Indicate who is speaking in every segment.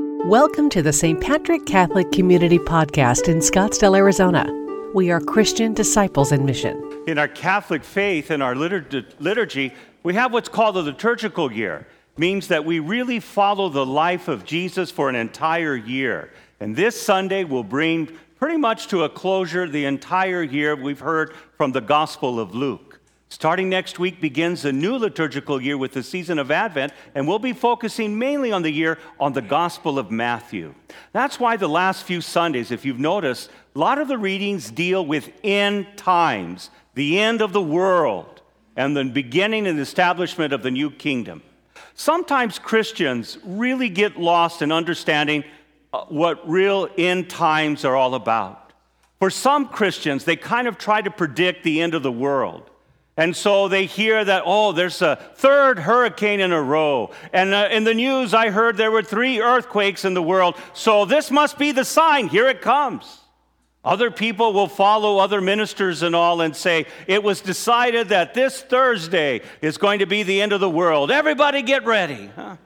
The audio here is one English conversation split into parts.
Speaker 1: Welcome to the St. Patrick Catholic Community Podcast in Scottsdale, Arizona. We are Christian disciples in mission.
Speaker 2: In our Catholic faith and our liturgy, we have what's called the liturgical year. Means that we really follow the life of Jesus for an entire year. And this Sunday will bring pretty much to a closure the entire year we've heard from the Gospel of Luke. Starting next week begins a new liturgical year with the season of Advent, and we'll be focusing mainly on the year on the Gospel of Matthew. That's why the last few Sundays, if you've noticed, a lot of the readings deal with end times, the end of the world, and the beginning and establishment of the new kingdom. Sometimes Christians really get lost in understanding uh, what real end times are all about. For some Christians, they kind of try to predict the end of the world. And so they hear that, oh, there's a third hurricane in a row. And uh, in the news, I heard there were three earthquakes in the world. So this must be the sign. Here it comes. Other people will follow other ministers and all and say, it was decided that this Thursday is going to be the end of the world. Everybody get ready. Huh?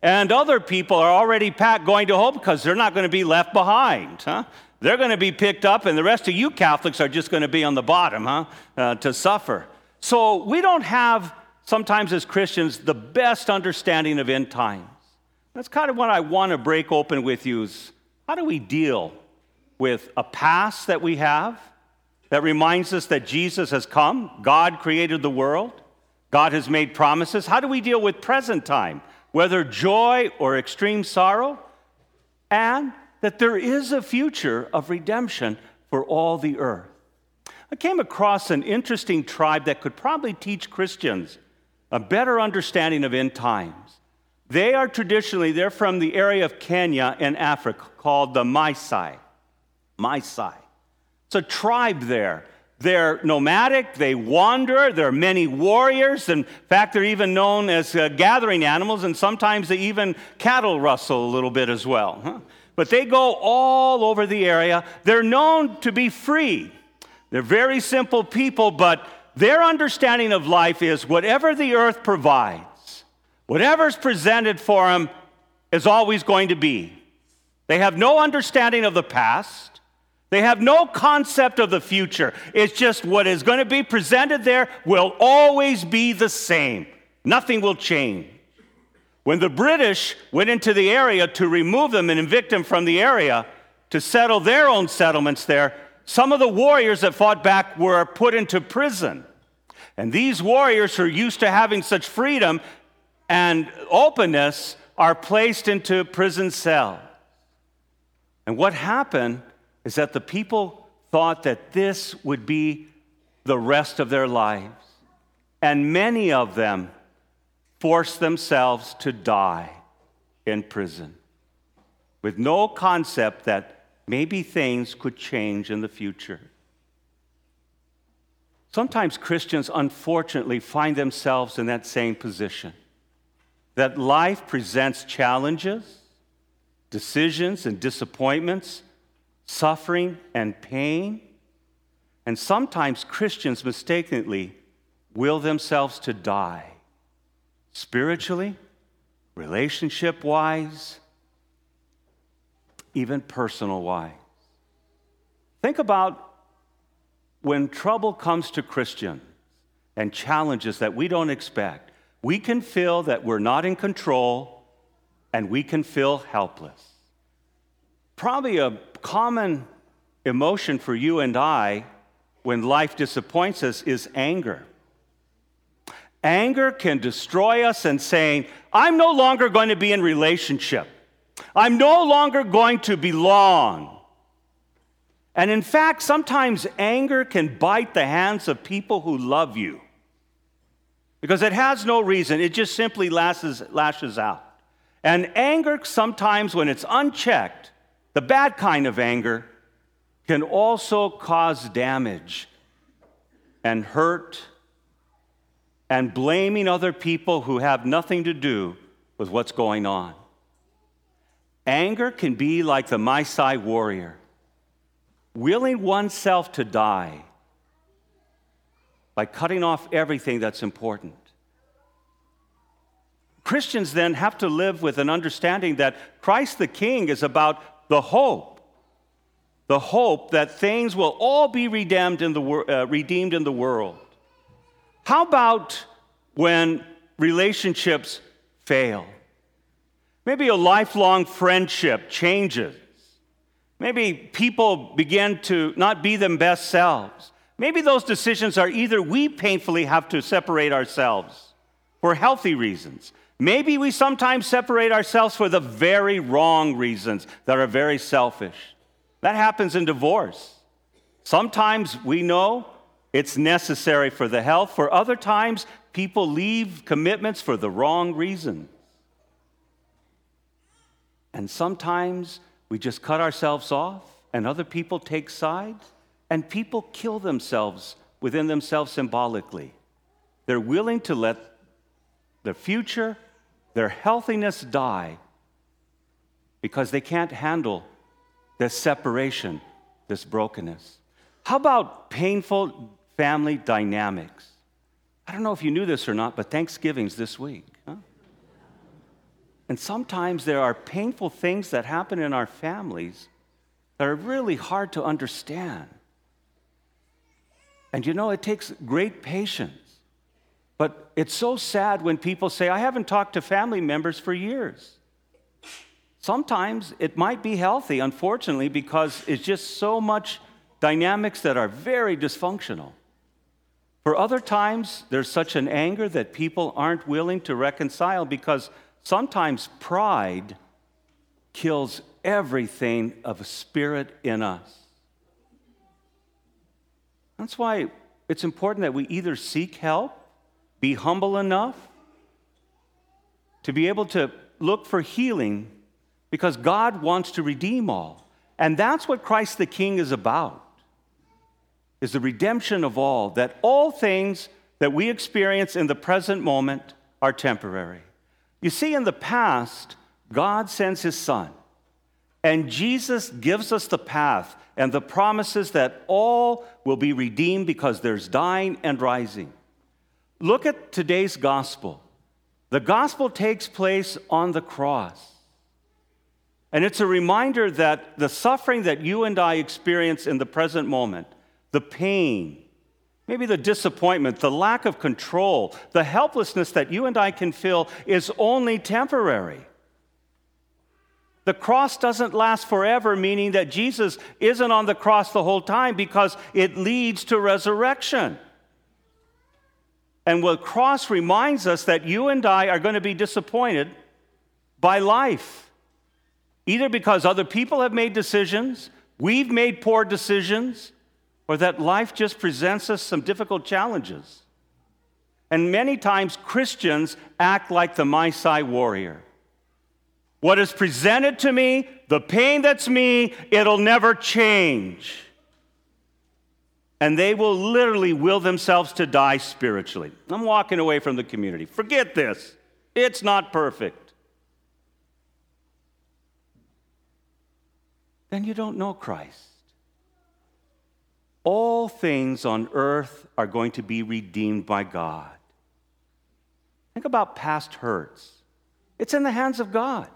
Speaker 2: And other people are already packed going to hope because they're not going to be left behind. Huh? They're going to be picked up, and the rest of you Catholics are just going to be on the bottom huh? Uh, to suffer. So we don't have, sometimes as Christians, the best understanding of end times. That's kind of what I want to break open with you is how do we deal with a past that we have that reminds us that Jesus has come, God created the world, God has made promises. How do we deal with present time, whether joy or extreme sorrow? And that there is a future of redemption for all the earth. I came across an interesting tribe that could probably teach Christians a better understanding of end times. They are traditionally, they're from the area of Kenya in Africa called the Maasai. Maasai. It's a tribe there. They're nomadic, they wander, there are many warriors. In fact, they're even known as uh, gathering animals, and sometimes they even cattle rustle a little bit as well. Huh? But they go all over the area. They're known to be free. They're very simple people, but their understanding of life is whatever the earth provides, whatever's presented for them is always going to be. They have no understanding of the past. They have no concept of the future. It's just what is going to be presented there will always be the same. Nothing will change. When the British went into the area to remove them and evict them from the area to settle their own settlements there, some of the warriors that fought back were put into prison. And these warriors who are used to having such freedom and openness are placed into prison cells. And what happened is that the people thought that this would be the rest of their lives. And many of them forced themselves to die in prison with no concept that maybe things could change in the future. Sometimes Christians, unfortunately, find themselves in that same position that life presents challenges, decisions, and disappointments, suffering and pain. And sometimes Christians mistakenly will themselves to die spiritually, relationship wise, even personal wise. Think about when trouble comes to Christians and challenges that we don't expect, we can feel that we're not in control and we can feel helpless. Probably a common emotion for you and I when life disappoints us is anger. Anger can destroy us and saying, I'm no longer going to be in relationship. I'm no longer going to belong. And in fact, sometimes anger can bite the hands of people who love you because it has no reason, it just simply lashes, lashes out. And anger, sometimes when it's unchecked, the bad kind of anger, can also cause damage and hurt and blaming other people who have nothing to do with what's going on. Anger can be like the Maasai warrior, willing oneself to die by cutting off everything that's important. Christians then have to live with an understanding that Christ the King is about the hope. The hope that things will all be redeemed in the, uh, redeemed in the world. How about when relationships fail? Maybe a lifelong friendship changes. Maybe people begin to not be them best selves. Maybe those decisions are either we painfully have to separate ourselves for healthy reasons. Maybe we sometimes separate ourselves for the very wrong reasons that are very selfish. That happens in divorce. Sometimes we know it's necessary for the health, for other times, people leave commitments for the wrong reasons. And sometimes we just cut ourselves off, and other people take sides, and people kill themselves within themselves symbolically. They're willing to let their future, their healthiness die because they can't handle this separation, this brokenness. How about painful family dynamics? I don't know if you knew this or not, but Thanksgiving's this week. And sometimes there are painful things that happen in our families that are really hard to understand. And you know, it takes great patience. But it's so sad when people say, I haven't talked to family members for years. Sometimes it might be healthy, unfortunately, because it's just so much dynamics that are very dysfunctional. For other times, there's such an anger that people aren't willing to reconcile because sometimes pride kills everything of a spirit in us. That's why it's important that we either seek help, be humble enough to be able to look for healing because God wants to redeem all. And that's what Christ the King is about is the redemption of all, that all things that we experience in the present moment are temporary. You see, in the past, God sends his son, and Jesus gives us the path and the promises that all will be redeemed because there's dying and rising. Look at today's gospel. The gospel takes place on the cross. And it's a reminder that the suffering that you and I experience in the present moment the pain, maybe the disappointment, the lack of control, the helplessness that you and I can feel is only temporary. The cross doesn't last forever, meaning that Jesus isn't on the cross the whole time because it leads to resurrection. And the cross reminds us that you and I are going to be disappointed by life, either because other people have made decisions, we've made poor decisions, or that life just presents us some difficult challenges. And many times Christians act like the Maasai warrior. What is presented to me, the pain that's me, it'll never change. And they will literally will themselves to die spiritually. I'm walking away from the community. Forget this. It's not perfect. Then you don't know Christ. All things on earth are going to be redeemed by God. Think about past hurts. It's in the hands of God.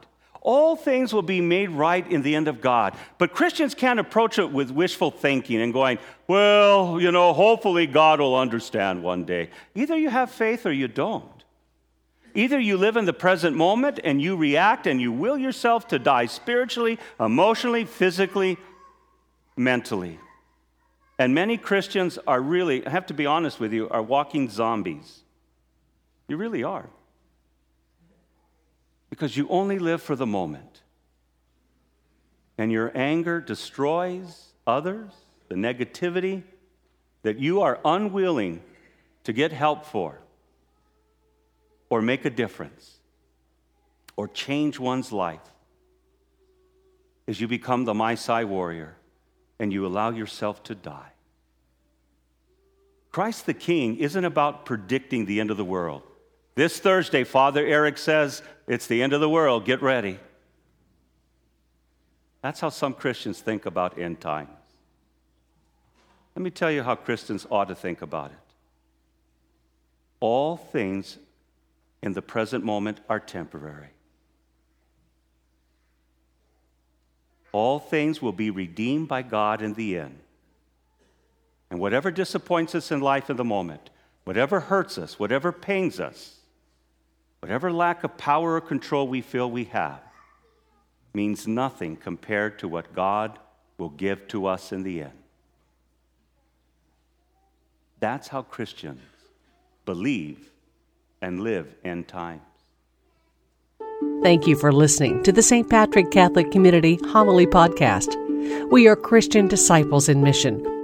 Speaker 2: All things will be made right in the end of God. But Christians can't approach it with wishful thinking and going, well, you know, hopefully God will understand one day. Either you have faith or you don't. Either you live in the present moment and you react and you will yourself to die spiritually, emotionally, physically, mentally. And many Christians are really, I have to be honest with you, are walking zombies. You really are. Because you only live for the moment. And your anger destroys others, the negativity that you are unwilling to get help for, or make a difference, or change one's life, as you become the Maasai warrior and you allow yourself to die. Christ the King isn't about predicting the end of the world. This Thursday, Father Eric says, it's the end of the world, get ready. That's how some Christians think about end times. Let me tell you how Christians ought to think about it. All things in the present moment are temporary. All things will be redeemed by God in the end. And whatever disappoints us in life in the moment, whatever hurts us, whatever pains us, whatever lack of power or control we feel we have, means nothing compared to what God will give to us in the end. That's how Christians believe and live end times.
Speaker 1: Thank you for listening to the St. Patrick Catholic Community Homily Podcast. We are Christian disciples in mission